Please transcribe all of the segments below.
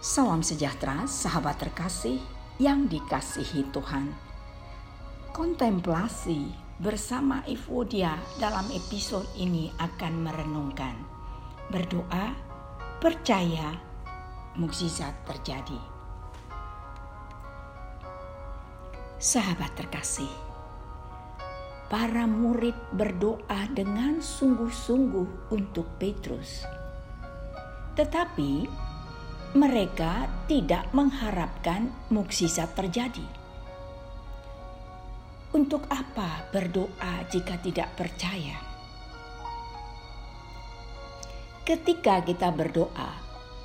Salam sejahtera, sahabat terkasih yang dikasihi Tuhan. Kontemplasi bersama Evodia dalam episode ini akan merenungkan, berdoa, percaya, mukjizat terjadi. Sahabat terkasih, para murid berdoa dengan sungguh-sungguh untuk Petrus. Tetapi mereka tidak mengharapkan mukjizat terjadi. Untuk apa berdoa jika tidak percaya? Ketika kita berdoa,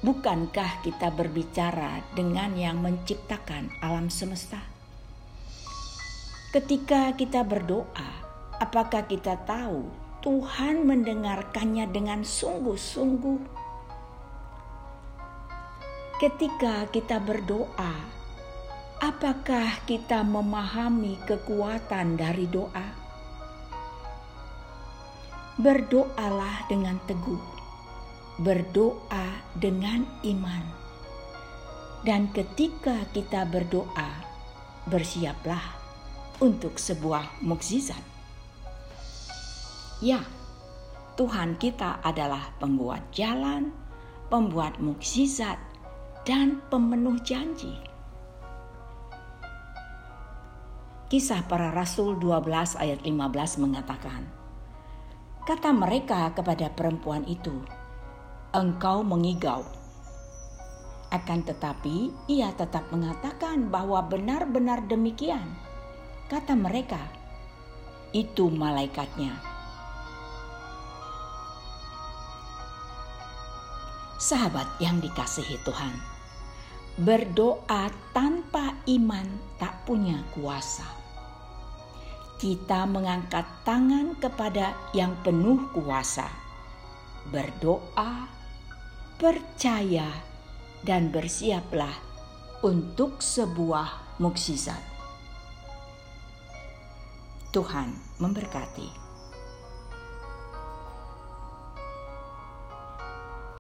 bukankah kita berbicara dengan yang menciptakan alam semesta? Ketika kita berdoa, apakah kita tahu Tuhan mendengarkannya dengan sungguh-sungguh? Ketika kita berdoa, apakah kita memahami kekuatan dari doa? Berdoalah dengan teguh, berdoa dengan iman, dan ketika kita berdoa, bersiaplah untuk sebuah mukjizat. Ya, Tuhan kita adalah pembuat jalan, pembuat mukjizat, dan pemenuh janji. Kisah para Rasul 12 ayat 15 mengatakan, Kata mereka kepada perempuan itu, Engkau mengigau. Akan tetapi ia tetap mengatakan bahwa benar-benar demikian. Kata mereka, itu malaikatnya sahabat yang dikasihi Tuhan berdoa tanpa iman tak punya kuasa. Kita mengangkat tangan kepada yang penuh kuasa, berdoa, percaya, dan bersiaplah untuk sebuah mukjizat. Tuhan memberkati.